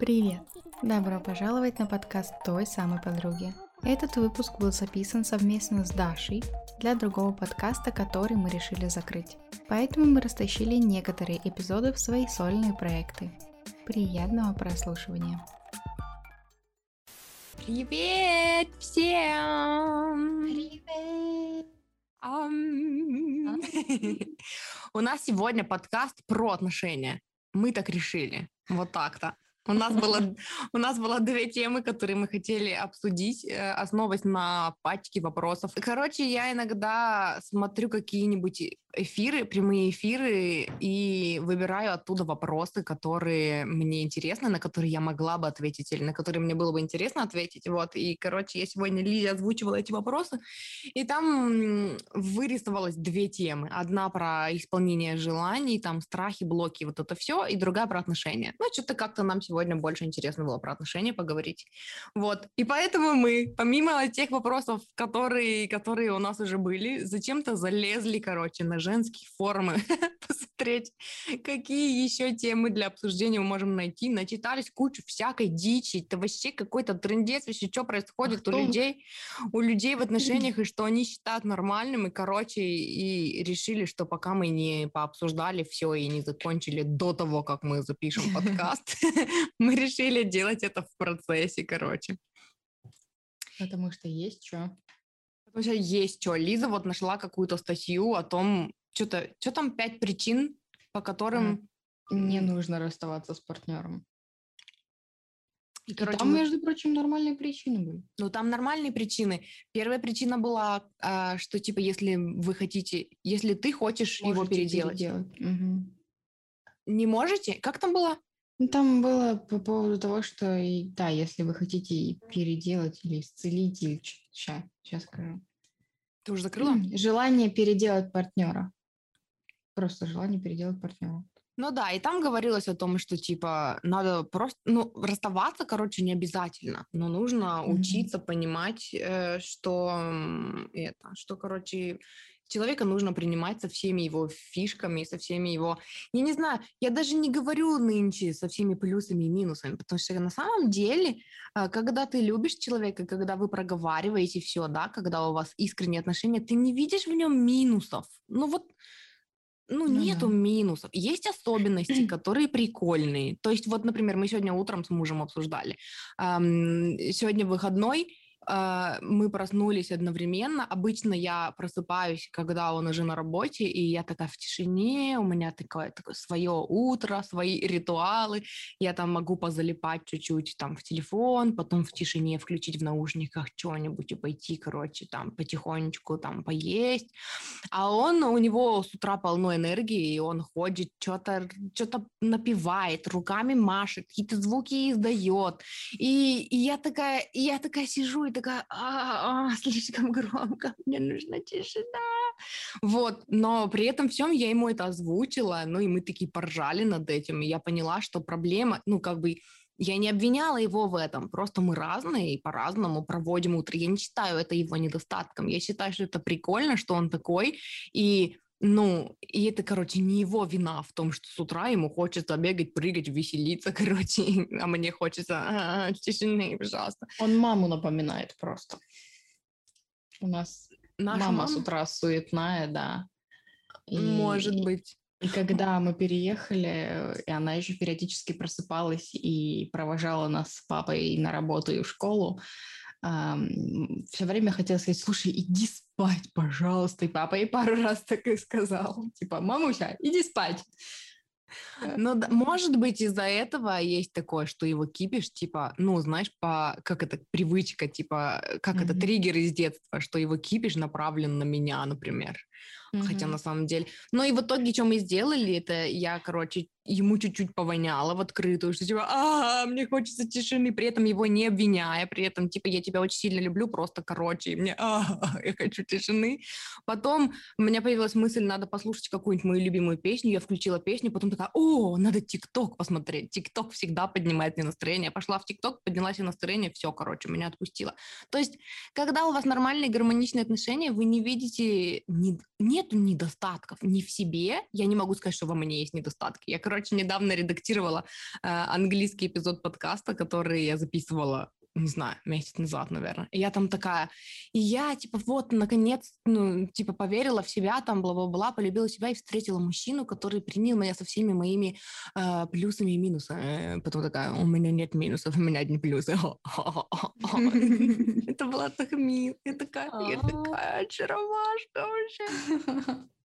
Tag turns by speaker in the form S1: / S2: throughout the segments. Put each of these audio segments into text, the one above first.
S1: Привет! Добро пожаловать на подкаст той самой подруги. Этот выпуск был записан совместно с Дашей для другого подкаста, который мы решили закрыть. Поэтому мы растащили некоторые эпизоды в свои сольные проекты. Приятного прослушивания!
S2: Привет всем!
S1: Привет!
S2: Ам. У нас сегодня подкаст про отношения. Мы так решили. Вот так-то. У нас, было, у нас было две темы, которые мы хотели обсудить, э, основываясь на пачке вопросов. Короче, я иногда смотрю какие-нибудь эфиры, прямые эфиры, и выбираю оттуда вопросы, которые мне интересны, на которые я могла бы ответить, или на которые мне было бы интересно ответить. Вот. И, короче, я сегодня Лизе озвучивала эти вопросы, и там вырисовалось две темы. Одна про исполнение желаний, там страхи, блоки, вот это все, и другая про отношения. Ну, что-то как-то нам сегодня больше интересно было про отношения поговорить. Вот. И поэтому мы, помимо тех вопросов, которые, которые у нас уже были, зачем-то залезли, короче, на женские форумы посмотреть, какие еще темы для обсуждения мы можем найти. Начитались кучу всякой дичи. Это вообще какой-то трендец, вообще что происходит а у людей, у людей в отношениях, и что они считают нормальным, и, короче, и решили, что пока мы не пообсуждали все и не закончили до того, как мы запишем подкаст, мы решили делать это в процессе, короче.
S1: Потому что есть что.
S2: Потому что есть что. Лиза вот нашла какую-то статью о том, что-то, что там пять причин, по которым...
S1: Не нужно расставаться с партнером. И, короче, там, мы... между прочим, нормальные причины были.
S2: Ну, там нормальные причины. Первая причина была, а, что, типа, если вы хотите, если ты хочешь Можете его переделать. переделать. Угу. Не можете? Как там было?
S1: Ну, там было по поводу того, что, и, да, если вы хотите переделать или исцелить, или сейчас, сейчас скажу.
S2: Ты уже закрыла?
S1: Желание переделать партнера. Просто желание переделать партнера.
S2: Ну да, и там говорилось о том, что типа надо просто, ну, расставаться, короче, не обязательно, но нужно mm-hmm. учиться понимать, э, что это, что, короче, человека нужно принимать со всеми его фишками, со всеми его... Я не знаю, я даже не говорю нынче со всеми плюсами и минусами, потому что на самом деле, э, когда ты любишь человека, когда вы проговариваете все, да, когда у вас искренние отношения, ты не видишь в нем минусов. Ну вот ну, ну нету да. минусов. Есть особенности, которые прикольные. То есть, вот, например, мы сегодня утром с мужем обсуждали. Эм, сегодня выходной, а, мы проснулись одновременно. Обычно я просыпаюсь, когда он уже на работе, и я такая в тишине, у меня такое, такое свое утро, свои ритуалы. Я там могу позалипать чуть-чуть там в телефон, потом в тишине включить в наушниках что-нибудь и пойти, короче, там потихонечку там поесть. А он, у него с утра полно энергии, и он ходит, что-то что напевает, руками машет, какие-то звуки издает. И, и я такая, и я такая сижу и такая, а, а, слишком громко, мне нужна тишина. Вот, но при этом всем я ему это озвучила, ну и мы такие поржали над этим, и я поняла, что проблема, ну как бы я не обвиняла его в этом, просто мы разные и по-разному проводим утро. Я не считаю это его недостатком. Я считаю, что это прикольно, что он такой, и ну, и это, короче, не его вина в том, что с утра ему хочется бегать, прыгать, веселиться, короче, а мне хочется а, тишины, пожалуйста.
S1: Он маму напоминает просто. У нас Наша мама, мама с утра суетная, да.
S2: И, Может быть.
S1: И когда мы переехали, и она еще периодически просыпалась и провожала нас с папой на работу и в школу, все время хотела сказать, слушай, иди спать, пожалуйста. И папа ей пару раз так и сказал, типа, мамуся, иди спать.
S2: Ну, да, может быть, из-за этого есть такое, что его кипиш, типа, ну, знаешь, по, как это, привычка, типа, как mm-hmm. это, триггер из детства, что его кипиш направлен на меня, например. Mm-hmm. Хотя на самом деле... Ну и в итоге, что мы сделали, это я, короче, ему чуть-чуть повоняло в открытую, что типа, а, мне хочется тишины, при этом его не обвиняя, при этом, типа, я тебя очень сильно люблю, просто, короче, мне, а, я хочу тишины. Потом у меня появилась мысль, надо послушать какую-нибудь мою любимую песню, я включила песню, потом такая, о, надо ТикТок посмотреть, ТикТок всегда поднимает мне настроение. Пошла в ТикТок, поднялась и настроение, все, короче, меня отпустило. То есть, когда у вас нормальные гармоничные отношения, вы не видите, не, не нету недостатков ни в себе. Я не могу сказать, что во мне есть недостатки. Я, короче, недавно редактировала э, английский эпизод подкаста, который я записывала не знаю, месяц назад, наверное. И я там такая, и я, типа, вот, наконец, ну, типа, поверила в себя, там, бла-бла-бла, полюбила себя и встретила мужчину, который принял меня со всеми моими э, плюсами и минусами. Потом такая, у меня нет минусов, у меня одни плюсы. Это было так мило. Я такая, я такая очаровашка вообще.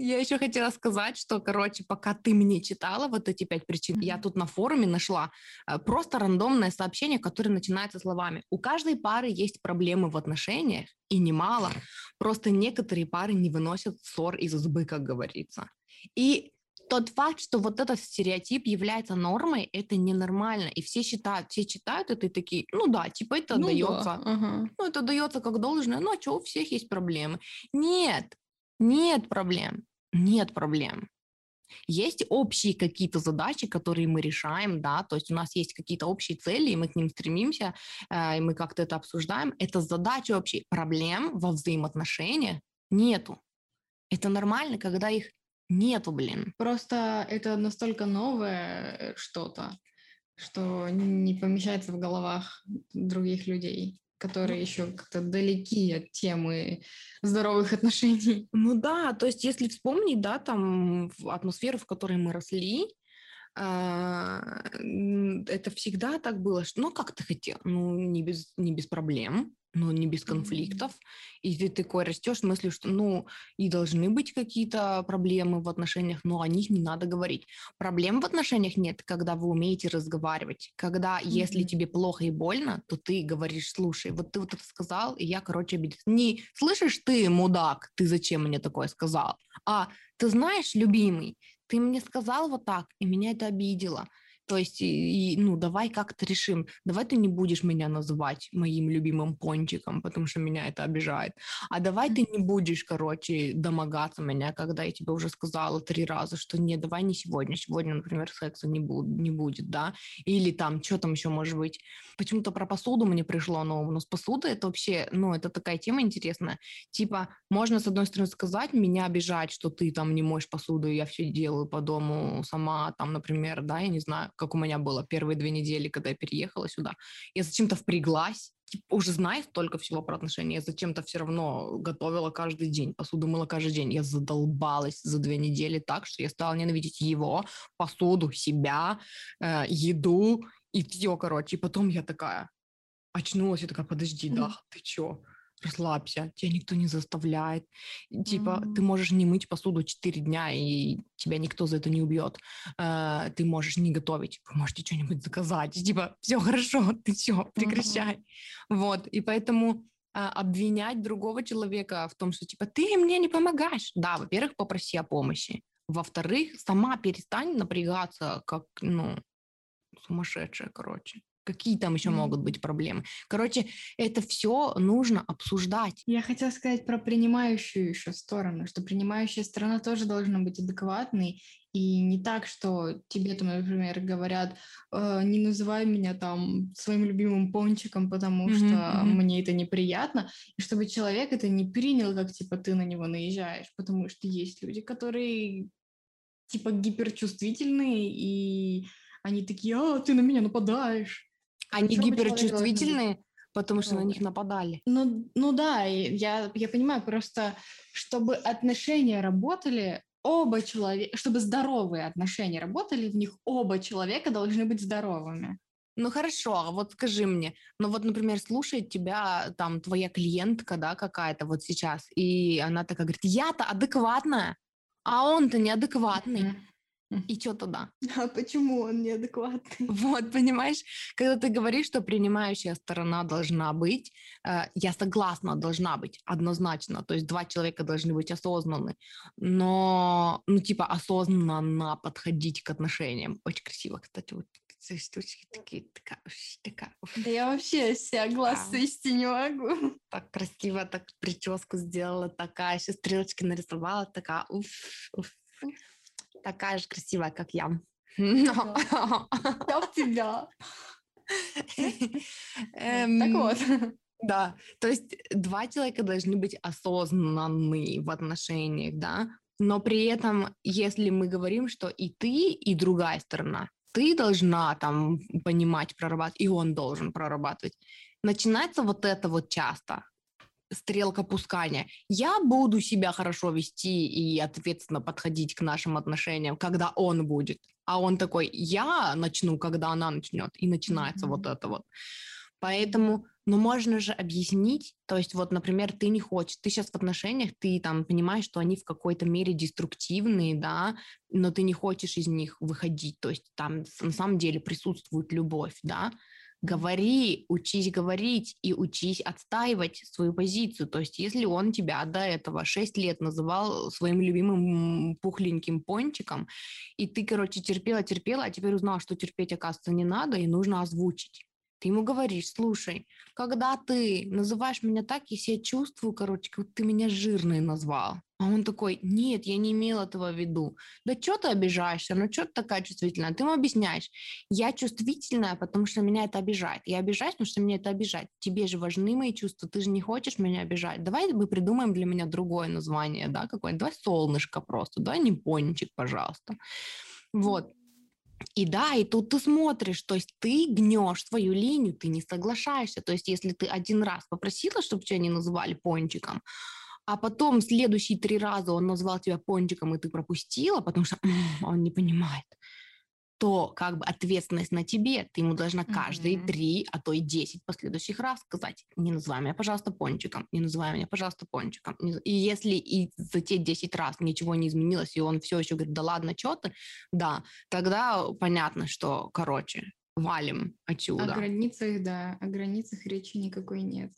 S2: Я еще хотела сказать, что, короче, пока ты мне читала вот эти пять причин, mm-hmm. я тут на форуме нашла э, просто рандомное сообщение, которое начинается словами. У каждой пары есть проблемы в отношениях, и немало. Просто некоторые пары не выносят ссор из избы, как говорится. И тот факт, что вот этот стереотип является нормой, это ненормально. И все считают, все читают это и такие, ну да, типа это ну дается. Да, ага. Ну это дается как должное, ну а что, у всех есть проблемы. Нет, нет проблем. Нет проблем. Есть общие какие-то задачи, которые мы решаем, да, то есть у нас есть какие-то общие цели, и мы к ним стремимся, э, и мы как-то это обсуждаем. Это задачи общие. Проблем во взаимоотношениях нету. Это нормально, когда их нету, блин.
S1: Просто это настолько новое э, что-то, что не помещается в головах других людей которые еще как-то далеки от темы здоровых отношений.
S2: Ну да, то есть если вспомнить, да, там атмосферу, в которой мы росли, это всегда так было, что ну как ты хотел, ну не без, не без проблем, но не без конфликтов. И ты такой растешь смысле, что, ну, и должны быть какие-то проблемы в отношениях, но о них не надо говорить. Проблем в отношениях нет, когда вы умеете разговаривать. Когда, mm-hmm. если тебе плохо и больно, то ты говоришь, слушай, вот ты вот это сказал, и я, короче, обиделась. Не слышишь ты, мудак, ты зачем мне такое сказал? А ты знаешь, любимый, ты мне сказал вот так, и меня это обидело. То есть, и, ну, давай как-то решим. Давай ты не будешь меня называть моим любимым пончиком, потому что меня это обижает. А давай ты не будешь, короче, домогаться меня, когда я тебе уже сказала три раза, что не, давай не сегодня. Сегодня, например, секса не, бу- не будет, да? Или там, что там еще может быть? Почему-то про посуду мне пришло новому. Но с посудой это вообще, ну, это такая тема интересная. Типа, можно, с одной стороны, сказать, меня обижать, что ты там не моешь посуду, я все делаю по дому сама, там, например, да, я не знаю, как у меня было первые две недели, когда я переехала сюда. Я зачем-то впряглась, типа, уже знаю столько всего про отношения, я зачем-то все равно готовила каждый день, посуду мыла каждый день. Я задолбалась за две недели так, что я стала ненавидеть его, посуду, себя, э, еду и все, короче. И потом я такая очнулась, я такая, подожди, да, ты чё? Расслабься, тебя никто не заставляет. Типа, mm-hmm. ты можешь не мыть посуду 4 дня, и тебя никто за это не убьет. Uh, ты можешь не готовить, вы можете что-нибудь заказать. Типа, все хорошо, ты все, прекращай. Mm-hmm. Вот, и поэтому uh, обвинять другого человека в том, что, типа, ты мне не помогаешь. Да, во-первых, попроси о помощи. Во-вторых, сама перестань напрягаться, как, ну, сумасшедшая, короче. Какие там еще могут быть проблемы? Короче, это все нужно обсуждать.
S1: Я хотела сказать про принимающую еще сторону, что принимающая сторона тоже должна быть адекватной. И не так, что тебе там, например, говорят, э, не называй меня там своим любимым пончиком, потому mm-hmm, что mm-hmm. мне это неприятно. И чтобы человек это не принял, как типа ты на него наезжаешь. Потому что есть люди, которые типа гиперчувствительные, и они такие, а, ты на меня нападаешь.
S2: Они гиперчувствительные, потому что на них нападали.
S1: Ну, ну да, я, я понимаю, просто чтобы отношения работали, оба человека, чтобы здоровые отношения работали, в них оба человека должны быть здоровыми.
S2: Ну хорошо, а вот скажи мне, ну вот, например, слушает тебя там твоя клиентка, да, какая-то вот сейчас, и она такая говорит, я-то адекватная, а он-то неадекватный. Mm-hmm. И что тогда?
S1: А почему он неадекватный?
S2: Вот, понимаешь, когда ты говоришь, что принимающая сторона должна быть, э, я согласна, должна быть однозначно. То есть два человека должны быть осознанны, но, ну, типа, осознанно подходить к отношениям. Очень красиво, кстати, вот штучки такие, такая, такая.
S1: Да я вообще вся глаз свести не могу.
S2: Так красиво, так прическу сделала, такая, еще стрелочки нарисовала, такая, уф, уф такая же красивая, как я.
S1: Я в тебя. Так эм, вот.
S2: Да, то есть два человека должны быть осознанны в отношениях, да, но при этом, если мы говорим, что и ты, и другая сторона, ты должна там понимать, прорабатывать, и он должен прорабатывать, начинается вот это вот часто, стрелка пускания. Я буду себя хорошо вести и ответственно подходить к нашим отношениям, когда он будет. А он такой, я начну, когда она начнет. И начинается mm-hmm. вот это вот. Поэтому, ну, можно же объяснить, то есть вот, например, ты не хочешь, ты сейчас в отношениях, ты там понимаешь, что они в какой-то мере деструктивные, да, но ты не хочешь из них выходить, то есть там на самом деле присутствует любовь, да, Говори, учись говорить и учись отстаивать свою позицию. То есть если он тебя до этого 6 лет называл своим любимым пухленьким пончиком, и ты, короче, терпела, терпела, а теперь узнала, что терпеть, оказывается, не надо, и нужно озвучить. Ты ему говоришь, слушай, когда ты называешь меня так, я себя чувствую, короче, как ты меня жирной назвал. А он такой, нет, я не имел этого в виду. Да что ты обижаешься? Ну что ты такая чувствительная? Ты ему объясняешь, я чувствительная, потому что меня это обижает. Я обижаюсь, потому что меня это обижает. Тебе же важны мои чувства, ты же не хочешь меня обижать. Давай мы придумаем для меня другое название, да, какое-нибудь. Давай солнышко просто, давай не пончик, пожалуйста. Вот. И да, и тут ты смотришь, то есть ты гнешь свою линию, ты не соглашаешься. То есть если ты один раз попросила, чтобы тебя не называли пончиком, а потом следующие три раза он назвал тебя пончиком, и ты пропустила, потому что он не понимает, то как бы ответственность на тебе. Ты ему должна каждые mm-hmm. три, а то и десять последующих раз сказать, не называй меня, пожалуйста, пончиком, не называй меня, пожалуйста, пончиком. И если и за те десять раз ничего не изменилось, и он все еще говорит, да ладно, что ты, да, тогда понятно, что, короче, валим отсюда.
S1: О границах, да, о границах речи никакой нет.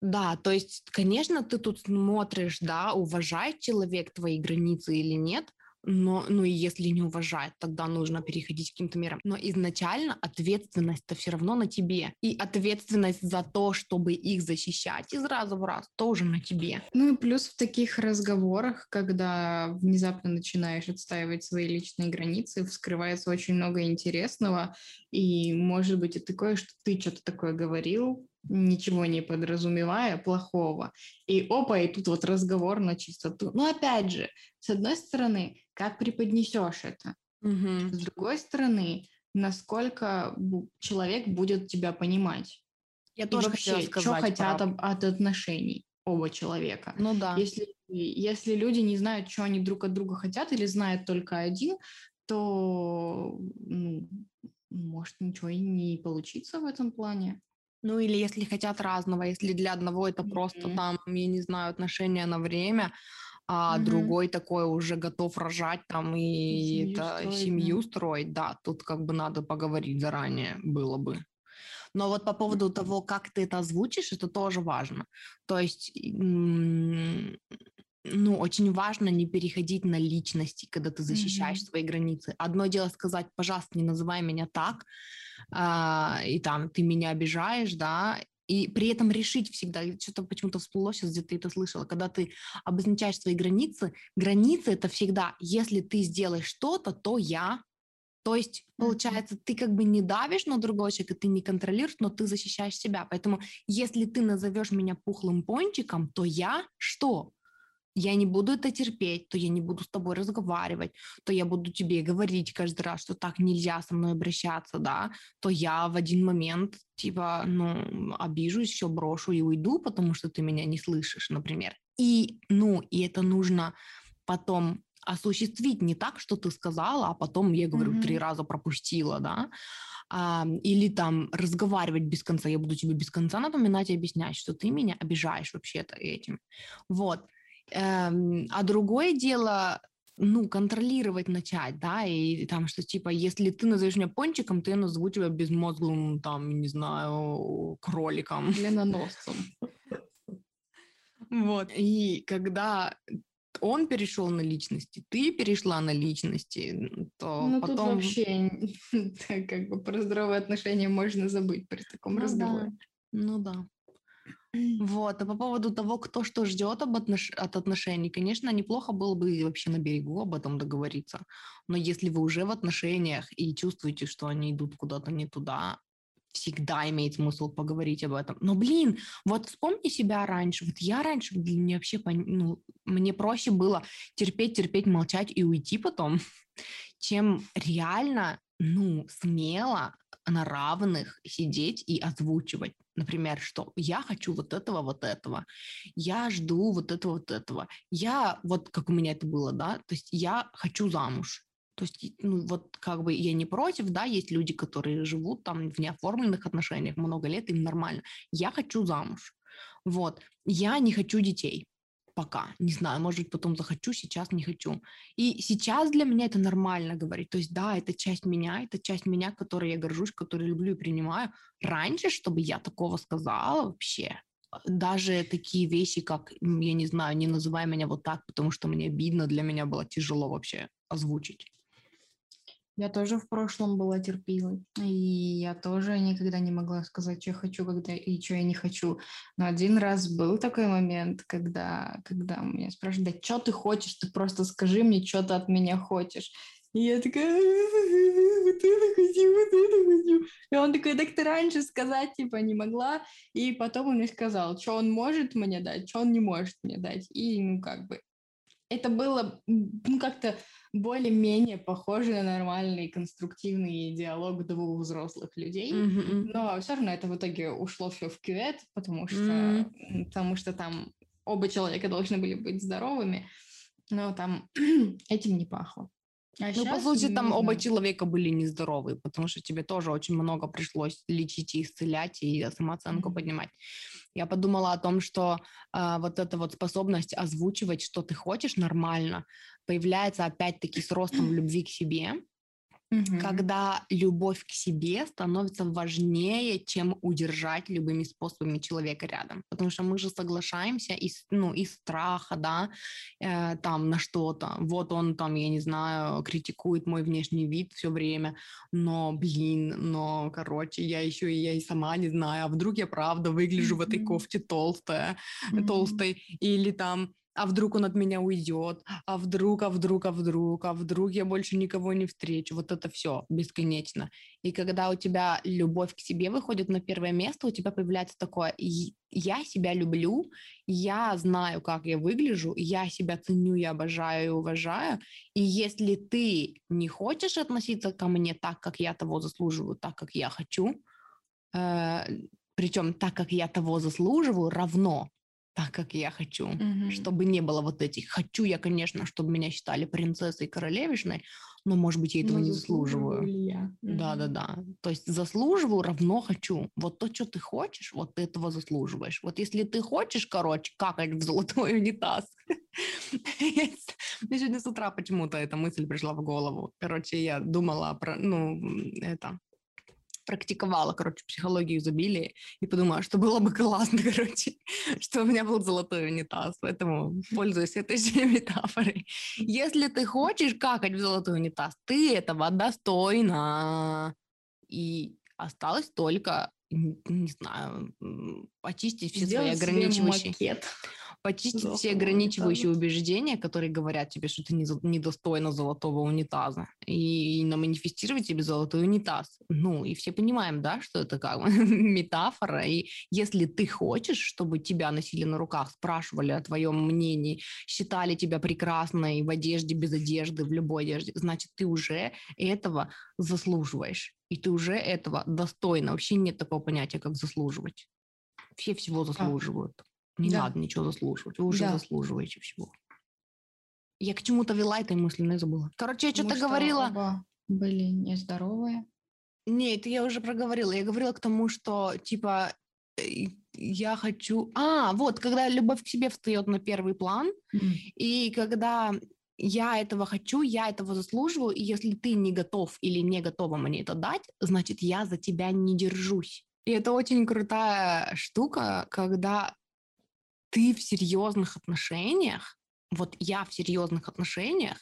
S2: Да, то есть, конечно, ты тут смотришь, да, уважает человек твои границы или нет, но, ну и если не уважает, тогда нужно переходить к каким-то мерам. Но изначально ответственность-то все равно на тебе. И ответственность за то, чтобы их защищать из раза в раз, тоже на тебе.
S1: Ну и плюс в таких разговорах, когда внезапно начинаешь отстаивать свои личные границы, вскрывается очень много интересного. И может быть и такое, что ты что-то такое говорил, ничего не подразумевая плохого. И опа, и тут вот разговор на чистоту. Но опять же, с одной стороны, как преподнесешь это? Угу. С другой стороны, насколько человек будет тебя понимать? Я и тоже вообще, что хотят об, от отношений оба человека.
S2: Ну да.
S1: Если, если люди не знают, что они друг от друга хотят, или знают только один, то ну, может ничего и не получиться в этом плане.
S2: Ну или если хотят разного, если для одного это mm-hmm. просто там, я не знаю, отношения на время, а mm-hmm. другой такой уже готов рожать там и семью это строить, семью да. строить, да, тут как бы надо поговорить заранее было бы. Но вот по поводу mm-hmm. того, как ты это озвучишь, это тоже важно. То есть, ну, очень важно не переходить на личности, когда ты защищаешь mm-hmm. свои границы. Одно дело сказать, пожалуйста, не называй меня так, и там ты меня обижаешь, да, и при этом решить всегда, что-то почему-то всплыло сейчас, где ты это слышала, когда ты обозначаешь свои границы, границы это всегда, если ты сделаешь что-то, то я, то есть, получается, ты как бы не давишь на другого человека, ты не контролируешь, но ты защищаешь себя. Поэтому, если ты назовешь меня пухлым пончиком, то я что? Я не буду это терпеть, то я не буду с тобой разговаривать, то я буду тебе говорить каждый раз, что так нельзя со мной обращаться, да, то я в один момент, типа, ну, обижусь, все брошу и уйду, потому что ты меня не слышишь, например. И, ну, и это нужно потом осуществить не так, что ты сказала, а потом, я говорю, mm-hmm. три раза пропустила, да, а, или там разговаривать без конца, я буду тебе без конца напоминать и объяснять, что ты меня обижаешь вообще-то этим. Вот. Эм, а другое дело, ну, контролировать начать, да, и там, что, типа, если ты назовешь меня пончиком, я назову тебя безмозглым, там, не знаю, кроликом.
S1: Леноносцем.
S2: Вот. И когда он перешел на личности, ты перешла на личности, то
S1: ну,
S2: потом...
S1: тут вообще как бы про здоровые отношения можно забыть при таком
S2: ну,
S1: разговоре.
S2: Да. Ну да. Вот, а по поводу того, кто что ждет об отнош... от отношений, конечно, неплохо было бы вообще на берегу об этом договориться. Но если вы уже в отношениях и чувствуете, что они идут куда-то не туда, всегда имеет смысл поговорить об этом. Но, блин, вот вспомни себя раньше. Вот я раньше, блин, мне вообще, ну, мне проще было терпеть, терпеть, молчать и уйти потом, чем реально, ну, смело на равных сидеть и озвучивать. Например, что я хочу вот этого, вот этого, я жду вот этого, вот этого. Я, вот как у меня это было, да, то есть я хочу замуж. То есть, ну, вот как бы я не против, да, есть люди, которые живут там в неоформленных отношениях много лет, им нормально. Я хочу замуж. Вот. Я не хочу детей пока. Не знаю, может потом захочу, сейчас не хочу. И сейчас для меня это нормально говорить. То есть, да, это часть меня, это часть меня, которой я горжусь, которую люблю и принимаю. Раньше, чтобы я такого сказала вообще, даже такие вещи, как, я не знаю, не называй меня вот так, потому что мне обидно, для меня было тяжело вообще озвучить.
S1: Я тоже в прошлом была терпилой, и я тоже никогда не могла сказать, что я хочу, когда и что я не хочу. Но один раз был такой момент, когда, когда меня спрашивают, да что ты хочешь, ты просто скажи мне, что ты от меня хочешь. И я такая, вот это хочу, вот это хочу. И он такой, так ты раньше сказать, типа, не могла. И потом он мне сказал, что он может мне дать, что он не может мне дать. И, ну, как бы, это было, ну, как-то более-менее похоже на нормальный конструктивный диалог двух взрослых людей, mm-hmm. но все равно это в итоге ушло все в кювет, потому что, mm-hmm. потому что там оба человека должны были быть здоровыми, но там этим не пахло.
S2: А ну, по сути, там оба человека были нездоровые, потому что тебе тоже очень много пришлось лечить и исцелять, и самооценку mm-hmm. поднимать. Я подумала о том, что э, вот эта вот способность озвучивать, что ты хочешь нормально, появляется опять-таки с ростом любви к себе, угу. когда любовь к себе становится важнее, чем удержать любыми способами человека рядом. Потому что мы же соглашаемся из, ну, из страха, да, э, там на что-то. Вот он там, я не знаю, критикует мой внешний вид все время, но, блин, но, короче, я еще и я и сама не знаю, а вдруг я правда выгляжу mm-hmm. в этой кофте толстая, mm-hmm. толстой, или там а вдруг он от меня уйдет, а вдруг, а вдруг, а вдруг, а вдруг я больше никого не встречу. Вот это все бесконечно. И когда у тебя любовь к себе выходит на первое место, у тебя появляется такое, я себя люблю, я знаю, как я выгляжу, я себя ценю, я обожаю и уважаю. И если ты не хочешь относиться ко мне так, как я того заслуживаю, так, как я хочу, э, причем так, как я того заслуживаю, равно так, как я хочу, mm-hmm. чтобы не было вот этих. Хочу я, конечно, чтобы меня считали принцессой королевишной, но, может быть, я этого но не заслуживаю. Я. Да, да, да. То есть заслуживаю равно хочу. Вот то, что ты хочешь, вот ты этого заслуживаешь. Вот если ты хочешь, короче, какать в золотой унитаз. Мне сегодня с утра почему-то эта мысль пришла в голову. Короче, я думала про, ну, это, практиковала, короче, психологию изобилия и подумала, что было бы классно, короче, что у меня был золотой унитаз, поэтому пользуюсь этой же метафорой. Если ты хочешь какать в золотой унитаз, ты этого достойна. И осталось только, не знаю, почистить все Сделать свои ограничивающие... Макет почистить Золотого все ограничивающие унитаза. убеждения, которые говорят тебе, что ты недостойна золотого унитаза, и наманифестировать себе золотой унитаз. Ну, и все понимаем, да, что это как бы метафора, и если ты хочешь, чтобы тебя носили на руках, спрашивали о твоем мнении, считали тебя прекрасной в одежде, без одежды, в любой одежде, значит, ты уже этого заслуживаешь, и ты уже этого достойна. Вообще нет такого понятия, как заслуживать. Все всего заслуживают. Не да. надо ничего заслуживать. Вы уже да. заслуживаете всего. Я к чему-то вела этой мысли, я забыла. Короче, я что-то говорила. Оба
S1: были нездоровые.
S2: Нет, я уже проговорила. Я говорила к тому, что типа э, я хочу... А, вот, когда любовь к себе встает на первый план, mm. и когда я этого хочу, я этого заслуживаю, и если ты не готов или не готова мне это дать, значит, я за тебя не держусь. И это очень крутая штука, когда ты в серьезных отношениях, вот я в серьезных отношениях,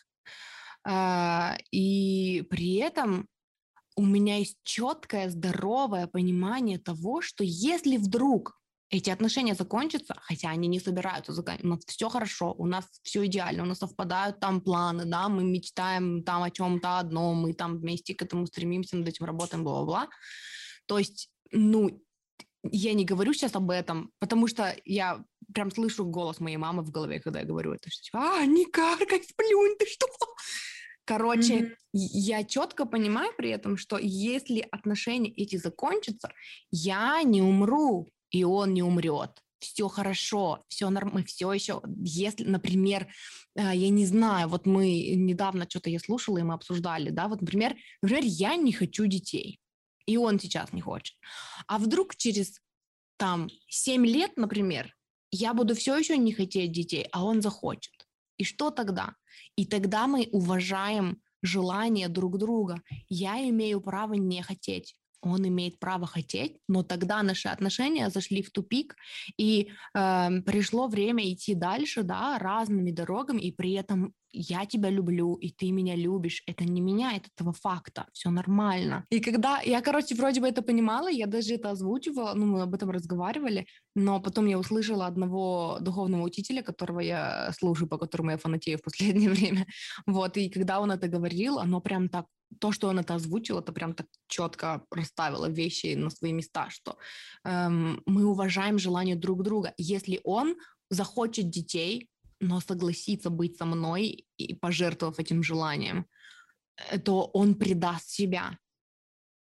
S2: э, и при этом у меня есть четкое, здоровое понимание того, что если вдруг эти отношения закончатся, хотя они не собираются заканчиваться, все хорошо, у нас все идеально, у нас совпадают там планы, да, мы мечтаем там о чем-то одном, мы там вместе к этому стремимся, над этим работаем, бла-бла-бла. То есть ну, я не говорю сейчас об этом, потому что я прям слышу голос моей мамы в голове, когда я говорю это, что типа, а, не каркай, сплюнь, ты что? Короче, mm-hmm. я четко понимаю при этом, что если отношения эти закончатся, я не умру, и он не умрет. Все хорошо, все нормально, все еще, если, например, э, я не знаю, вот мы недавно что-то я слушала, и мы обсуждали, да, вот, например, например, я не хочу детей, и он сейчас не хочет. А вдруг через там 7 лет, например, я буду все еще не хотеть детей, а он захочет. И что тогда? И тогда мы уважаем желание друг друга. Я имею право не хотеть он имеет право хотеть, но тогда наши отношения зашли в тупик, и э, пришло время идти дальше, да, разными дорогами, и при этом я тебя люблю, и ты меня любишь, это не меняет этого факта, все нормально. И когда я, короче, вроде бы это понимала, я даже это озвучивала, ну, мы об этом разговаривали, но потом я услышала одного духовного учителя, которого я слушаю, по которому я фанатею в последнее время, вот, и когда он это говорил, оно прям так то, что он это озвучил, это прям так четко расставило вещи на свои места, что эм, мы уважаем желание друг друга. Если он захочет детей, но согласится быть со мной и пожертвовав этим желанием, э, то он предаст себя.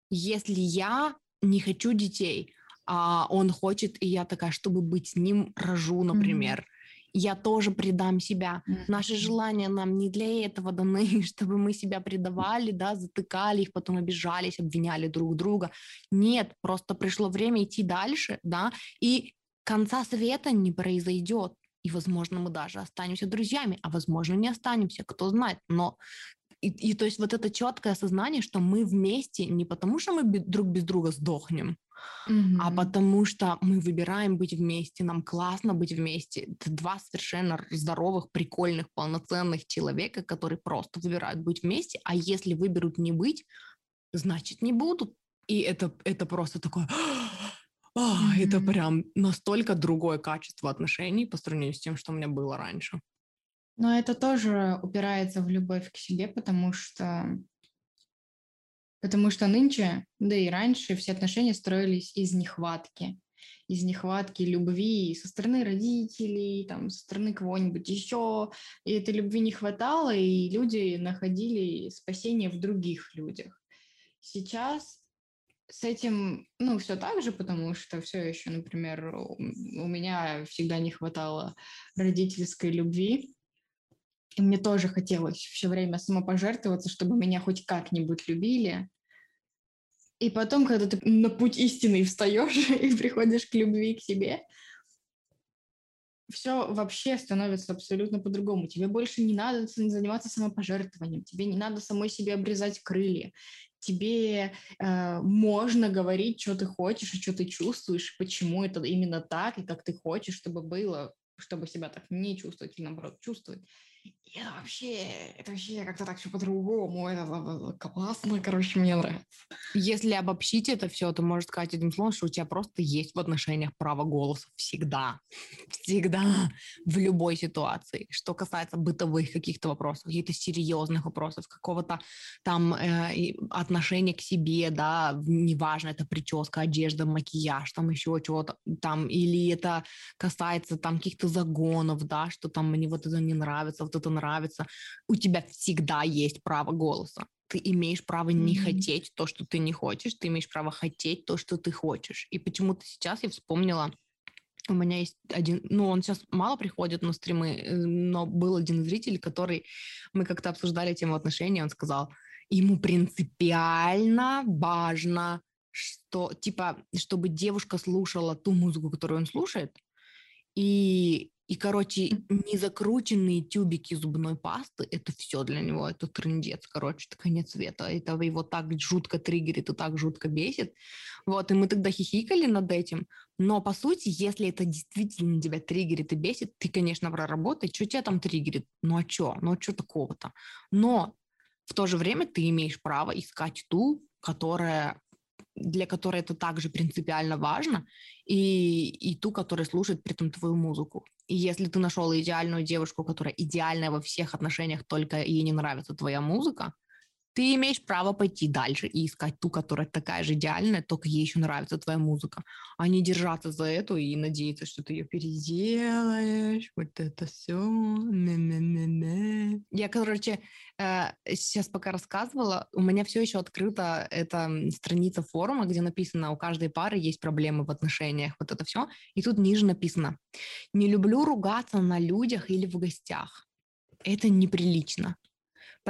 S2: Если я не хочу детей, а он хочет, и я такая, чтобы быть с ним, рожу, например, mm-hmm я тоже предам себя. Mm-hmm. Наши желания нам не для этого даны, чтобы мы себя предавали, да, затыкали их, потом обижались, обвиняли друг друга. Нет, просто пришло время идти дальше, да, и конца света не произойдет. И, возможно, мы даже останемся друзьями, а возможно, не останемся, кто знает. Но и, и то есть вот это четкое осознание, что мы вместе не потому, что мы друг без друга сдохнем, mm-hmm. а потому что мы выбираем быть вместе, нам классно быть вместе. Это два совершенно здоровых, прикольных, полноценных человека, которые просто выбирают быть вместе, а если выберут не быть, значит не будут. И это, это просто такое... Oh, mm-hmm. Это прям настолько другое качество отношений по сравнению с тем, что у меня было раньше.
S1: Но это тоже упирается в любовь к себе, потому что Потому что нынче, да и раньше, все отношения строились из нехватки. Из нехватки любви со стороны родителей, там, со стороны кого-нибудь еще. И этой любви не хватало, и люди находили спасение в других людях. Сейчас с этим, ну, все так же, потому что все еще, например, у меня всегда не хватало родительской любви, и мне тоже хотелось все время самопожертвоваться, чтобы меня хоть как-нибудь любили. И потом, когда ты на путь истины встаешь и приходишь к любви к себе, все вообще становится абсолютно по-другому. Тебе больше не надо заниматься самопожертвованием, тебе не надо самой себе обрезать крылья, тебе э, можно говорить, что ты хочешь и что ты чувствуешь, почему это именно так и как ты хочешь, чтобы было, чтобы себя так не чувствовать или наоборот чувствовать. Это вообще, это вообще как-то так все по-другому, это классно, короче, мне нравится.
S2: Если обобщить это все, то можно сказать одним словом, что у тебя просто есть в отношениях право голоса всегда, всегда, в любой ситуации. Что касается бытовых каких-то вопросов, каких-то серьезных вопросов, какого-то там э, отношения к себе, да, неважно, это прическа, одежда, макияж, там еще чего-то, там, или это касается там каких-то загонов, да, что там мне вот это не нравится, вот это нравится, у тебя всегда есть право голоса. Ты имеешь право не mm-hmm. хотеть то, что ты не хочешь, ты имеешь право хотеть то, что ты хочешь. И почему-то сейчас я вспомнила, у меня есть один, ну, он сейчас мало приходит на стримы, э, но был один зритель, который, мы как-то обсуждали тему отношений, он сказал, ему принципиально важно, что, типа, чтобы девушка слушала ту музыку, которую он слушает, и и, короче, незакрученные тюбики зубной пасты – это все для него, это трендец, короче, это конец света. Это его так жутко триггерит и так жутко бесит. Вот, и мы тогда хихикали над этим. Но, по сути, если это действительно тебя триггерит и бесит, ты, конечно, проработай, что тебя там триггерит? Ну, а что? Ну, а что такого-то? Но в то же время ты имеешь право искать ту, которая для которой это также принципиально важно, и, и ту, которая слушает при этом твою музыку. И если ты нашел идеальную девушку, которая идеальная во всех отношениях, только ей не нравится твоя музыка, Ты имеешь право пойти дальше и искать ту, которая такая же идеальная, только ей еще нравится твоя музыка, а не держаться за эту и надеяться, что ты ее переделаешь, вот это все. Я, короче, сейчас э, пока рассказывала, у меня все еще открыта эта страница форума, где написано, у каждой пары есть проблемы в отношениях, вот это все, и тут ниже написано, не люблю ругаться на людях или в гостях. Это неприлично.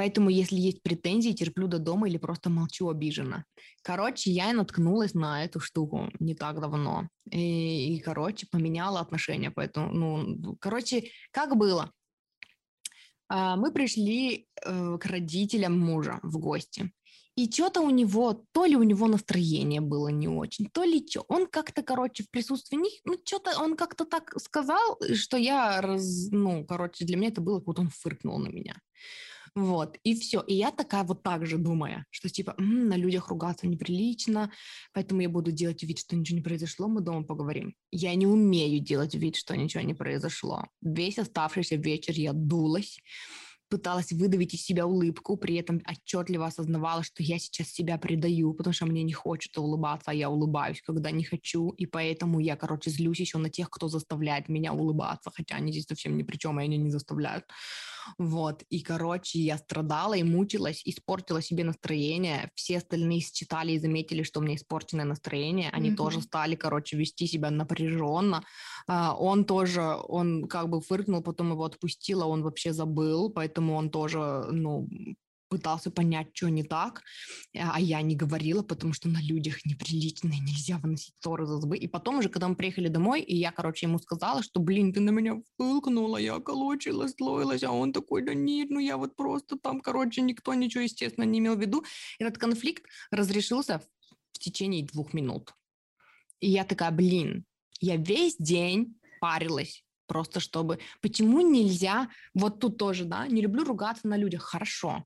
S2: Поэтому, если есть претензии, терплю до дома или просто молчу обиженно. Короче, я наткнулась на эту штуку не так давно. И, и короче, поменяла отношения. Поэтому, ну, короче, как было? А, мы пришли э, к родителям мужа в гости. И что-то у него, то ли у него настроение было не очень, то ли что. Он как-то, короче, в присутствии них, ну, что-то он как-то так сказал, что я, раз, ну, короче, для меня это было, как будто он фыркнул на меня. Вот, и все. И я такая вот так же думая, что типа м-м, на людях ругаться неприлично, поэтому я буду делать вид, что ничего не произошло, мы дома поговорим. Я не умею делать вид, что ничего не произошло. Весь оставшийся вечер я дулась, пыталась выдавить из себя улыбку, при этом отчетливо осознавала, что я сейчас себя предаю, потому что мне не хочется улыбаться, а я улыбаюсь, когда не хочу, и поэтому я, короче, злюсь еще на тех, кто заставляет меня улыбаться, хотя они здесь совсем ни при чем, и они не заставляют. Вот, и, короче, я страдала и мучилась, испортила себе настроение. Все остальные считали и заметили, что у меня испорченное настроение. Они mm-hmm. тоже стали, короче, вести себя напряженно. А, он тоже, он как бы фыркнул, потом его отпустила, он вообще забыл, поэтому он тоже, ну, пытался понять, что не так, а я не говорила, потому что на людях неприлично, нельзя выносить ссоры за зубы. И потом уже, когда мы приехали домой, и я, короче, ему сказала, что, блин, ты на меня вылкнула, я колочилась, слоилась, а он такой, да нет, ну я вот просто там, короче, никто ничего, естественно, не имел в виду. Этот конфликт разрешился в течение двух минут. И я такая, блин, я весь день парилась, просто чтобы... Почему нельзя... Вот тут тоже, да, не люблю ругаться на людях. Хорошо,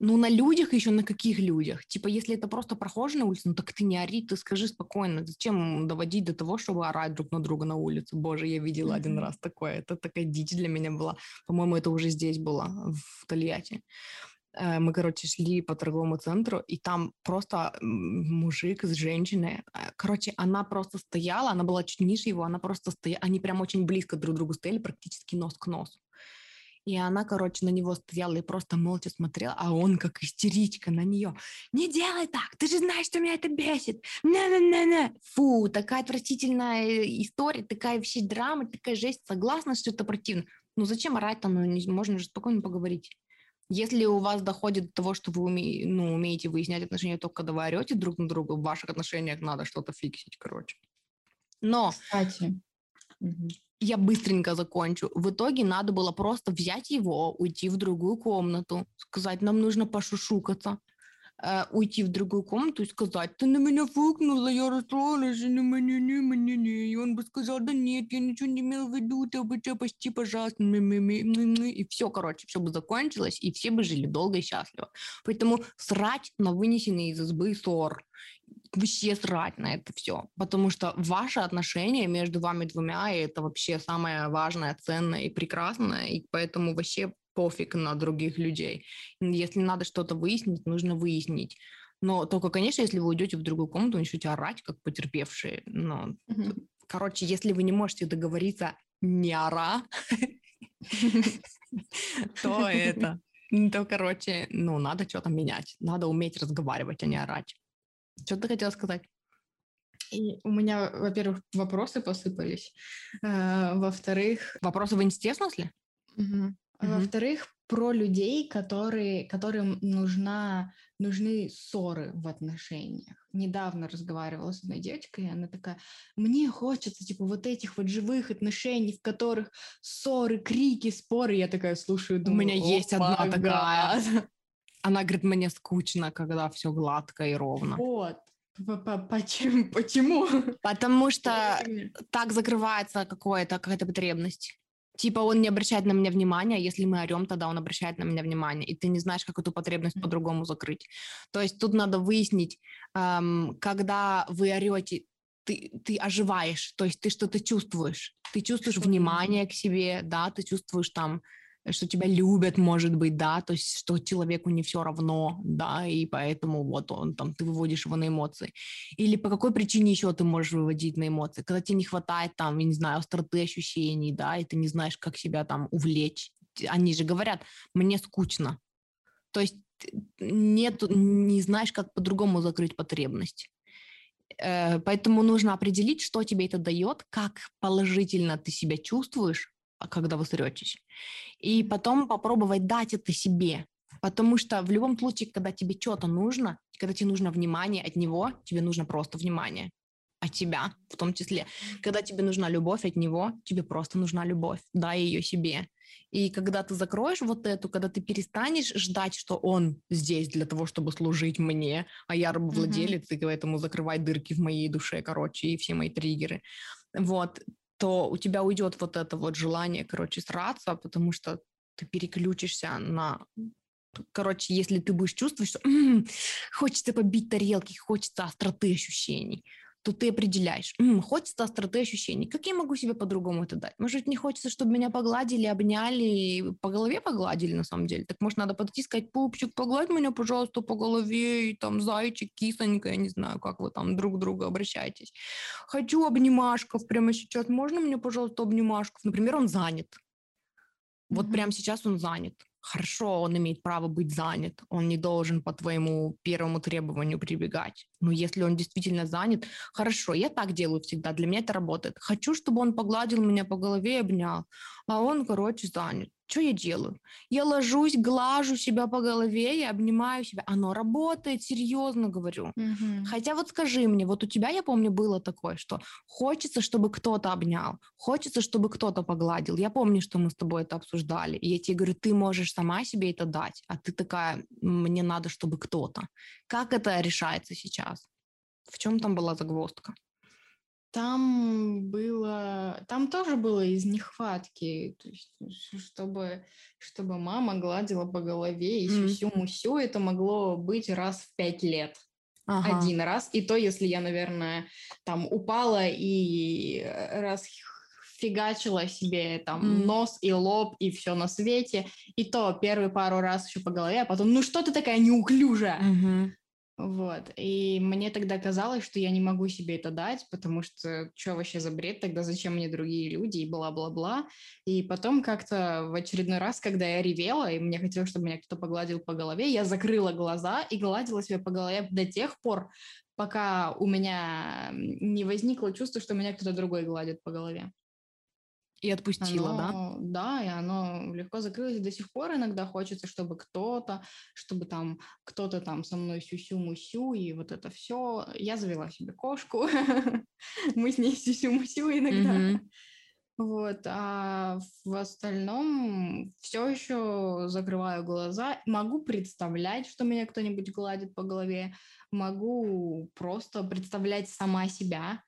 S2: ну, на людях еще на каких людях? Типа, если это просто прохожий на улице, ну так ты не ори, ты скажи спокойно. Зачем доводить до того, чтобы орать друг на друга на улице? Боже, я видела mm-hmm. один раз такое. Это такая дичь для меня была. По-моему, это уже здесь было, в Тольятти. Э, мы, короче, шли по торговому центру, и там просто мужик с женщиной. Э, короче, она просто стояла, она была чуть ниже его, она просто стояла, они прям очень близко друг к другу стояли, практически нос к носу. И она, короче, на него стояла и просто молча смотрела, а он как истеричка на нее. Не делай так, ты же знаешь, что меня это бесит. На-на-на-на. Фу, такая отвратительная э, история, такая вообще драма, такая жесть. Согласна, что это противно. Ну зачем орать-то? Ну, не, можно же спокойно поговорить. Если у вас доходит до того, что вы уме, ну, умеете выяснять отношения только когда вы орете друг на друга, в ваших отношениях надо что-то фиксить, короче. Но...
S1: Кстати.
S2: Угу я быстренько закончу. В итоге надо было просто взять его, уйти в другую комнату, сказать, нам нужно пошушукаться, э, уйти в другую комнату и сказать, ты на меня фукнула, я расстроилась, не, не, не, не, не. И он бы сказал, да нет, я ничего не имел в виду, ты бы почти, пожалуйста, и все, короче, все бы закончилось, и все бы жили долго и счастливо. Поэтому срать на вынесенный из избы ссор вообще срать на это все, потому что ваши отношения между вами двумя это вообще самое важное, ценное и прекрасное, и поэтому вообще пофиг на других людей. Если надо что-то выяснить, нужно выяснить. Но только, конечно, если вы уйдете в другую комнату, начнете орать, как потерпевшие. Но, mm-hmm. короче, если вы не можете договориться не ора, то это, то, короче, ну, надо что-то менять. Надо уметь разговаривать, а не орать. Что ты хотела сказать?
S1: И у меня, во-первых, вопросы посыпались. А, во-вторых...
S2: Вопросы в инсте, в смысле?
S1: Угу. Угу. Во-вторых, про людей, которые, которым нужна, нужны ссоры в отношениях. Недавно разговаривала с одной девочкой, и она такая, мне хочется, типа, вот этих вот живых отношений, в которых ссоры, крики, споры. Я такая слушаю, думаю,
S2: У меня есть одна такая. Она говорит, мне скучно, когда все гладко и ровно.
S1: Вот. Почему? Почему?
S2: Потому что так закрывается какая-то потребность. Типа он не обращает на меня внимания, если мы орем, тогда он обращает на меня внимание, и ты не знаешь, как эту потребность по-другому закрыть. То есть тут надо выяснить, эм, когда вы орете, ты, ты оживаешь, то есть ты что-то чувствуешь. Ты чувствуешь внимание к себе, да, ты чувствуешь там что тебя любят, может быть, да, то есть что человеку не все равно, да, и поэтому вот он там, ты выводишь его на эмоции. Или по какой причине еще ты можешь выводить на эмоции? Когда тебе не хватает там, я не знаю, остроты ощущений, да, и ты не знаешь, как себя там увлечь. Они же говорят, мне скучно. То есть нет, не знаешь, как по-другому закрыть потребность. Э, поэтому нужно определить, что тебе это дает, как положительно ты себя чувствуешь, а, когда вы сретесь. И потом попробовать дать это себе. Потому что в любом случае, когда тебе что-то нужно, когда тебе нужно внимание от него, тебе нужно просто внимание от тебя в том числе. Когда тебе нужна любовь от него, тебе просто нужна любовь, дай ее себе. И когда ты закроешь вот эту, когда ты перестанешь ждать, что он здесь для того, чтобы служить мне, а я рабовладелец, mm-hmm. и поэтому закрывай дырки в моей душе, короче, и все мои триггеры, вот, то у тебя уйдет вот это вот желание, короче, сраться, потому что ты переключишься на короче, если ты будешь чувствовать, что м-м, хочется побить тарелки, хочется остроты ощущений, то ты определяешь, М, хочется остроты ощущений, как я могу себе по-другому это дать? Может, не хочется, чтобы меня погладили, обняли, по голове погладили на самом деле? Так может, надо подойти сказать, пупчик, погладь меня, пожалуйста, по голове, и там, зайчик, кисонька, я не знаю, как вы там друг к другу обращаетесь. Хочу обнимашков прямо сейчас, можно мне, пожалуйста, обнимашков? Например, он занят. Вот mm-hmm. прямо сейчас он занят хорошо, он имеет право быть занят, он не должен по твоему первому требованию прибегать. Но если он действительно занят, хорошо, я так делаю всегда, для меня это работает. Хочу, чтобы он погладил меня по голове и обнял, а он, короче, занят. Что я делаю? Я ложусь, глажу себя по голове, я обнимаю себя. Оно работает, серьезно говорю.
S1: Угу.
S2: Хотя вот скажи мне, вот у тебя, я помню, было такое, что хочется, чтобы кто-то обнял, хочется, чтобы кто-то погладил. Я помню, что мы с тобой это обсуждали. И я тебе говорю, ты можешь сама себе это дать, а ты такая, мне надо, чтобы кто-то. Как это решается сейчас? В чем там была загвоздка?
S1: Там было, там тоже было из нехватки, то есть, чтобы, чтобы мама гладила по голове и mm. сюсю-мусю, это могло быть раз в пять лет. Ага. Один раз, и то, если я, наверное, там упала и раз фигачила себе там mm. нос и лоб и все на свете, и то первый пару раз еще по голове, а потом, ну что ты такая неуклюжая?
S2: Mm-hmm.
S1: Вот. И мне тогда казалось, что я не могу себе это дать, потому что что вообще за бред тогда, зачем мне другие люди и бла-бла-бла. И потом как-то в очередной раз, когда я ревела, и мне хотелось, чтобы меня кто-то погладил по голове, я закрыла глаза и гладила себя по голове до тех пор, пока у меня не возникло чувство, что меня кто-то другой гладит по голове.
S2: И отпустила,
S1: оно, да? Да, и оно легко закрылось. До сих пор иногда хочется, чтобы кто-то, чтобы там кто-то там со мной сюсю-мусю, и вот это все. Я завела себе кошку, мы с ней сюсю-мусю иногда. Вот, а в остальном все еще закрываю глаза. Могу представлять, что меня кто-нибудь гладит по голове. Могу просто представлять сама себя,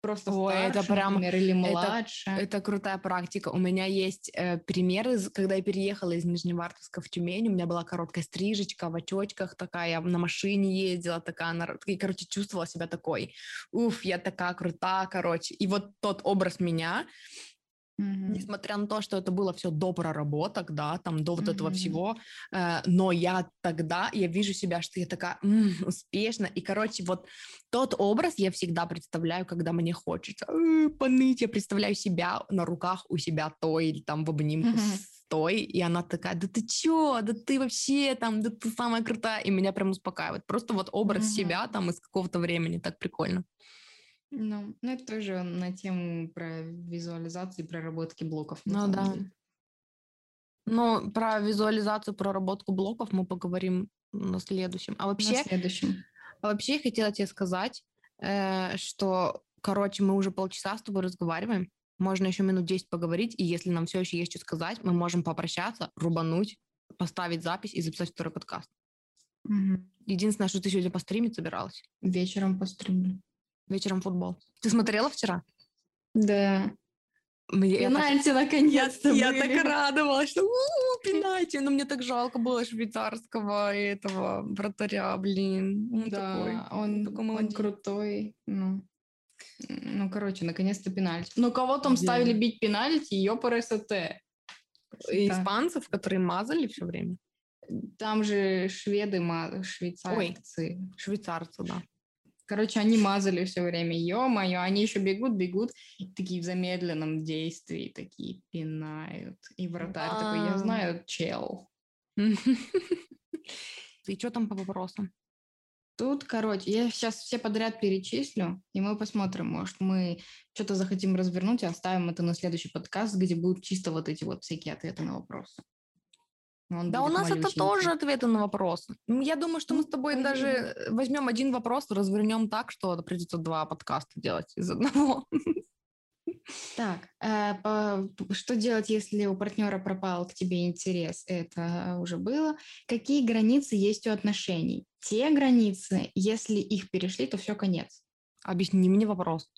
S1: просто Ой, старше, это прям, например, или младше.
S2: Это, это крутая практика. У меня есть э, примеры, когда я переехала из Нижневартовска в Тюмень, у меня была короткая стрижечка в очочках такая, я на машине ездила такая, на, и, короче, чувствовала себя такой, уф, я такая крутая, короче. И вот тот образ меня, Mm-hmm. Несмотря на то, что это было все до проработок, да, там до вот mm-hmm. этого всего, э, но я тогда, я вижу себя, что я такая м-м, успешна, и, короче, вот тот образ я всегда представляю, когда мне хочется э, поныть, я представляю себя на руках у себя той, или там в обнимку mm-hmm. с той, и она такая, да ты чё, да ты вообще там, да ты самая крутая, и меня прям успокаивает. Просто вот образ mm-hmm. себя там из какого-то времени, так прикольно.
S1: Ну, ну, это тоже на тему про визуализацию и проработки блоков.
S2: Ну да. Деле. Ну, про визуализацию, проработку блоков мы поговорим на следующем. А вообще,
S1: на следующем.
S2: А вообще я хотела тебе сказать, э, что, короче, мы уже полчаса с тобой разговариваем. Можно еще минут 10 поговорить, и если нам все еще есть что сказать, мы можем попрощаться, рубануть, поставить запись и записать второй подкаст.
S1: Угу.
S2: Единственное, что ты сегодня постримить собиралась?
S1: Вечером постримлю.
S2: Вечером футбол. Ты смотрела вчера?
S1: Да.
S2: Мне,
S1: пенальти так, наконец-то
S2: Я, я так радовалась, что у пенальти. Но мне так жалко было швейцарского этого вратаря, блин.
S1: Он да, такой, он, такой он крутой. Ну. ну, короче, наконец-то пенальти. Ну, кого там yeah. ставили бить пенальти, ее по РСТ.
S2: испанцев, которые мазали все время.
S1: Там же шведы, швейцарцы.
S2: Ой, швейцарцы, да.
S1: Короче, они мазали все время. Ё-моё, они еще бегут, бегут, такие в замедленном действии, такие пинают. И вратарь такой, я знаю, чел.
S2: И что там по вопросам?
S1: Тут, короче, я сейчас все подряд перечислю, и мы посмотрим, может, мы что-то захотим развернуть и оставим это на следующий подкаст, где будут чисто вот эти вот всякие ответы на вопросы.
S2: Он да, у нас это тоже ответы на вопросы. Я думаю, что мы с ну, тобой даже возьмем один вопрос, развернем так, что придется два подкаста делать из одного.
S1: Так, э, по, что делать, если у партнера пропал к тебе интерес? Это уже было. Какие границы есть у отношений? Те границы, если их перешли, то все конец.
S2: Объясни мне вопрос.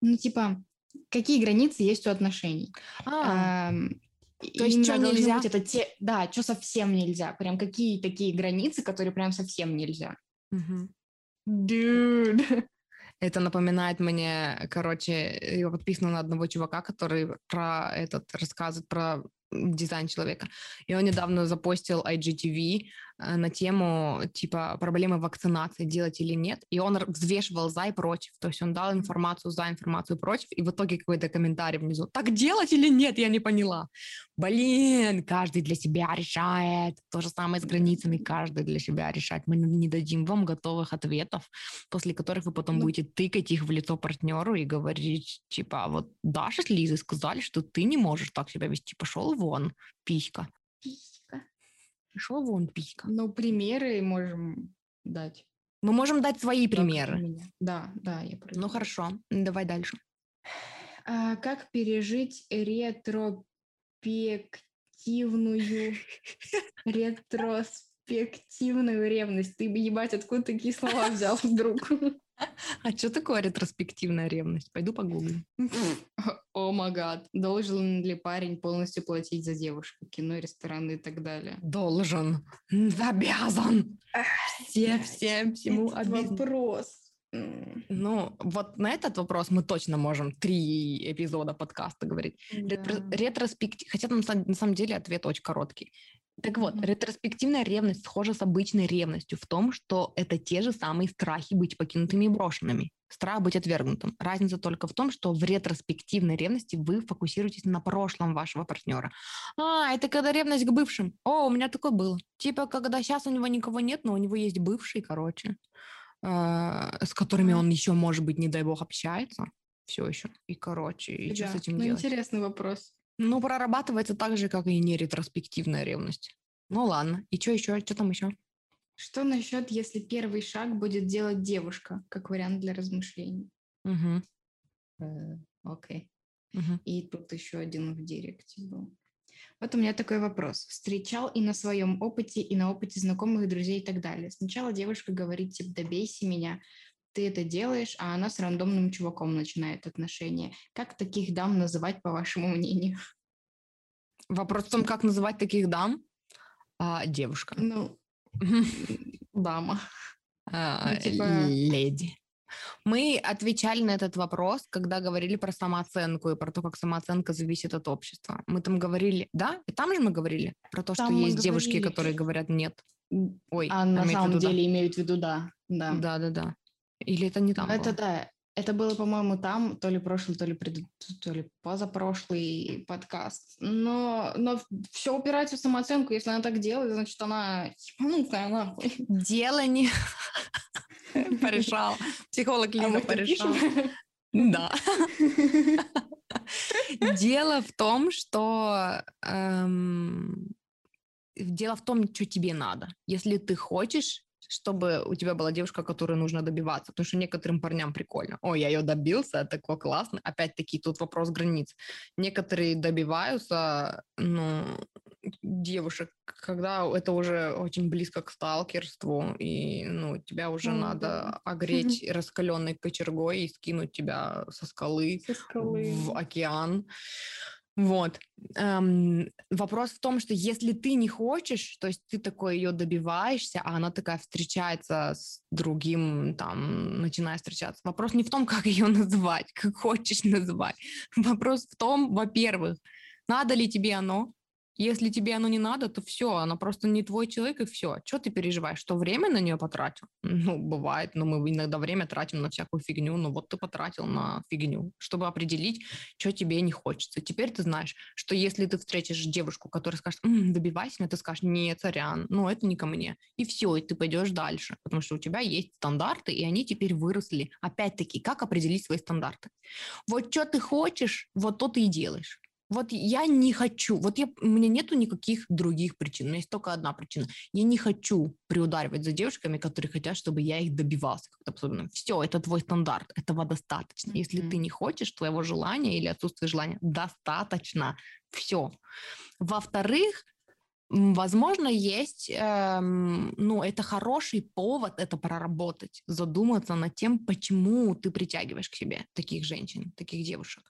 S1: Ну, типа, какие границы есть у отношений?
S2: А, эм, то есть, что нельзя? Быть
S1: это те, да, что совсем нельзя. Прям какие такие границы, которые прям совсем нельзя.
S2: Угу.
S1: Dude.
S2: Это напоминает мне, короче, я подписана на одного чувака, который про этот рассказывает про дизайн человека. И он недавно запостил IGTV на тему, типа, проблемы вакцинации, делать или нет. И он взвешивал за и против. То есть он дал информацию за, информацию против. И в итоге какой-то комментарий внизу. Так делать или нет? Я не поняла. Блин, каждый для себя решает. То же самое с границами. Каждый для себя решает. Мы не дадим вам готовых ответов, после которых вы потом ну, будете тыкать их в лицо партнеру и говорить, типа, «А вот Даша с Лизой сказали, что ты не можешь так себя вести. Пошел вон, писька. Пошел вон, писька.
S1: Ну, примеры можем дать.
S2: Мы можем дать свои примеры.
S1: Да, да, я
S2: понимаю. Ну, хорошо. Давай дальше.
S1: А, как пережить ретроспективную ретроспективную ревность? Ты, ебать, откуда такие слова взял вдруг?
S2: А что такое ретроспективная ревность? Пойду погуглю.
S1: О май гад. Должен ли парень полностью платить за девушку, кино, рестораны и так далее?
S2: Должен. Обязан. Все, всем, всему
S1: обязан. Вопрос.
S2: Ну, вот на этот вопрос мы точно можем три эпизода подкаста говорить. Да. Ретроспектив... Хотя на самом деле ответ очень короткий. Так вот, mm-hmm. ретроспективная ревность схожа с обычной ревностью в том, что это те же самые страхи быть покинутыми и брошенными. Страх быть отвергнутым. Разница только в том, что в ретроспективной ревности вы фокусируетесь на прошлом вашего партнера. А, это когда ревность к бывшим. О, у меня такое было. Типа, когда сейчас у него никого нет, но у него есть бывший, короче, э, с которыми он еще, может быть, не дай бог, общается. Все еще. И, короче, и да. что с этим
S1: ну,
S2: делать?
S1: Интересный вопрос.
S2: Ну, прорабатывается так же, как и не ретроспективная ревность. Ну ладно. И что еще? Что там еще?
S1: Что насчет, если первый шаг будет делать девушка, как вариант для размышлений?
S2: Угу.
S1: Окей.
S2: Угу.
S1: И тут еще один в директе был. Вот у меня такой вопрос. Встречал и на своем опыте, и на опыте знакомых, друзей и так далее. Сначала девушка говорит, типа, добейся меня, ты это делаешь, а она с рандомным чуваком начинает отношения. Как таких дам называть, по вашему мнению?
S2: Вопрос в том, как называть таких дам? А, девушка.
S1: Ну, дама.
S2: А, ну, типа... Леди. Мы отвечали на этот вопрос, когда говорили про самооценку и про то, как самооценка зависит от общества. Мы там говорили, да? И там же мы говорили про то, там что есть говорили. девушки, которые говорят нет.
S1: Ой, а на самом деле да. имеют в виду да. Да,
S2: да, да. да. Или это не там?
S1: Это было? да. Это было, по-моему, там, то ли прошлый, то ли, пред... то ли позапрошлый подкаст. Но, но все упирается в самооценку. Если она так делает, значит, она ебанутая нахуй.
S2: Дело не... Порешал. Психолог а Лиза порешал. Да. Дело в том, что эм, дело в том, что тебе надо. Если ты хочешь чтобы у тебя была девушка, которой нужно добиваться. Потому что некоторым парням прикольно. Ой, я ее добился, такой классный. Опять-таки, тут вопрос границ. Некоторые добиваются, ну, девушек, когда это уже очень близко к сталкерству, и, ну, тебя уже mm надо огреть раскаленной кочергой и скинуть тебя со скалы,
S1: со скалы.
S2: в океан. Вот. Эм, вопрос в том, что если ты не хочешь, то есть ты такой ее добиваешься, а она такая встречается с другим, там, начинает встречаться. Вопрос не в том, как ее называть, как хочешь называть. Вопрос в том, во-первых, Надо ли тебе оно? Если тебе оно не надо, то все, она просто не твой человек, и все. Что ты переживаешь? Что время на нее потратил? Ну, бывает, но мы иногда время тратим на всякую фигню. Ну, вот ты потратил на фигню, чтобы определить, что тебе не хочется. Теперь ты знаешь, что если ты встретишь девушку, которая скажет, М, добивайся меня, ты скажешь, нет, сорян, ну, это не ко мне. И все, и ты пойдешь дальше, потому что у тебя есть стандарты, и они теперь выросли. Опять-таки, как определить свои стандарты? Вот что ты хочешь, вот то ты и делаешь. Вот я не хочу, вот я, у меня нету никаких других причин, у меня есть только одна причина. Я не хочу приударивать за девушками, которые хотят, чтобы я их добивался как-то особенно. Все, это твой стандарт, этого достаточно. Mm-hmm. Если ты не хочешь, твоего желания или отсутствия желания достаточно. Все. Во-вторых, Возможно, есть, эм, ну, это хороший повод это проработать, задуматься над тем, почему ты притягиваешь к себе таких женщин, таких девушек.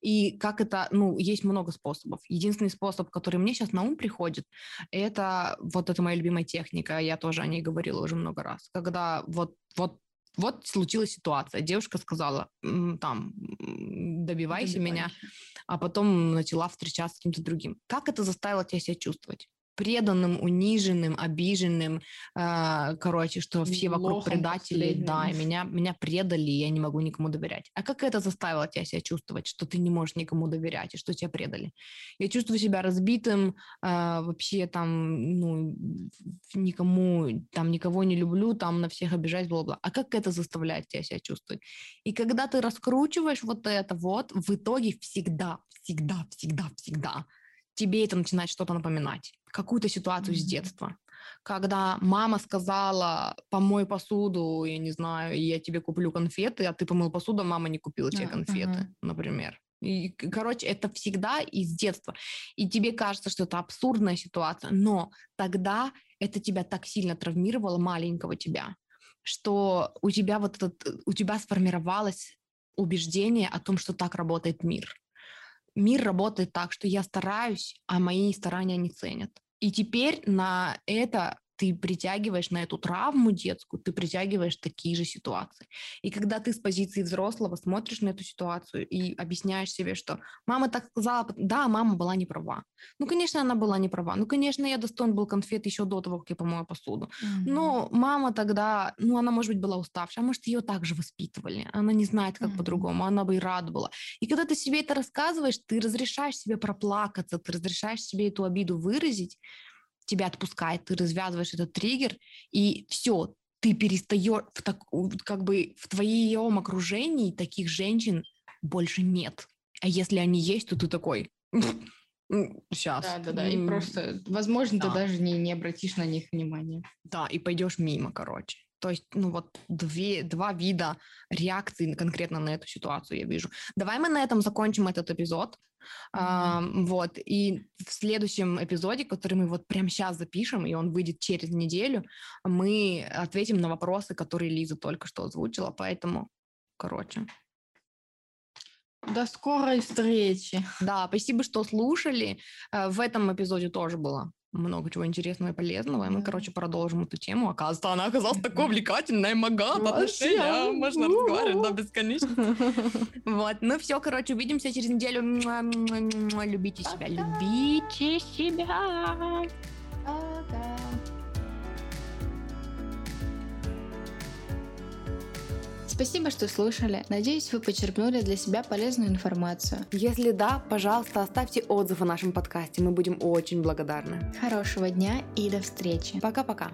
S2: И как это, ну, есть много способов. Единственный способ, который мне сейчас на ум приходит, это вот это моя любимая техника, я тоже о ней говорила уже много раз, когда вот, вот вот случилась ситуация. Девушка сказала, там, добивайся Добивай. меня, а потом начала встречаться с кем-то другим. Как это заставило тебя себя чувствовать? Преданным, униженным, обиженным, э, короче, что все вокруг Лохом предатели, последним. да, меня, меня предали, и я не могу никому доверять. А как это заставило тебя себя чувствовать, что ты не можешь никому доверять, и что тебя предали? Я чувствую себя разбитым, э, вообще там, ну, никому, там, никого не люблю, там, на всех обижаюсь, бла-бла. А как это заставляет тебя себя чувствовать? И когда ты раскручиваешь вот это вот, в итоге всегда, всегда, всегда, всегда тебе это начинает что-то напоминать какую-то ситуацию mm-hmm. с детства. Когда мама сказала, помой посуду, я не знаю, я тебе куплю конфеты, а ты помыл посуду, а мама не купила тебе конфеты, uh-huh. например. И, короче, это всегда из детства. И тебе кажется, что это абсурдная ситуация, но тогда это тебя так сильно травмировало, маленького тебя, что у тебя вот этот, у тебя сформировалось убеждение о том, что так работает мир мир работает так, что я стараюсь, а мои старания не ценят. И теперь на это ты притягиваешь на эту травму детскую, ты притягиваешь такие же ситуации. И когда ты с позиции взрослого смотришь на эту ситуацию и объясняешь себе, что мама так сказала, да, мама была не права. Ну, конечно, она была не права. Ну, конечно, я достоин был конфет еще до того, как я помою посуду. Mm-hmm. Но мама тогда, ну, она, может быть, была уставшая, а может, ее также воспитывали. Она не знает, как mm-hmm. по-другому, она бы и рада была. И когда ты себе это рассказываешь, ты разрешаешь себе проплакаться, ты разрешаешь себе эту обиду выразить, тебя отпускает, ты развязываешь этот триггер, и все, ты перестаешь, в так, как бы в твоем окружении таких женщин больше нет. А если они есть, то ты такой, сейчас.
S1: Да, да, да. И просто, возможно, да. ты даже не, не обратишь на них внимания.
S2: Да, и пойдешь мимо, короче. То есть, ну вот две, два вида реакции конкретно на эту ситуацию я вижу. Давай мы на этом закончим этот эпизод. А, вот, и в следующем эпизоде, который мы вот прямо сейчас запишем, и он выйдет через неделю, мы ответим на вопросы, которые Лиза только что озвучила, поэтому, короче.
S1: До скорой встречи.
S2: Да, спасибо, что слушали. Э, в этом эпизоде тоже было много чего интересного и полезного. И мы, короче, продолжим эту тему. Оказывается, она оказалась такой увлекательной, магат, отношения. Можно разговаривать до бесконечно. Вот. Ну все, короче, увидимся через неделю. Любите себя, любите себя.
S1: Спасибо, что слушали. Надеюсь, вы почерпнули для себя полезную информацию.
S2: Если да, пожалуйста, оставьте отзыв о нашем подкасте. Мы будем очень благодарны.
S1: Хорошего дня и до встречи.
S2: Пока-пока.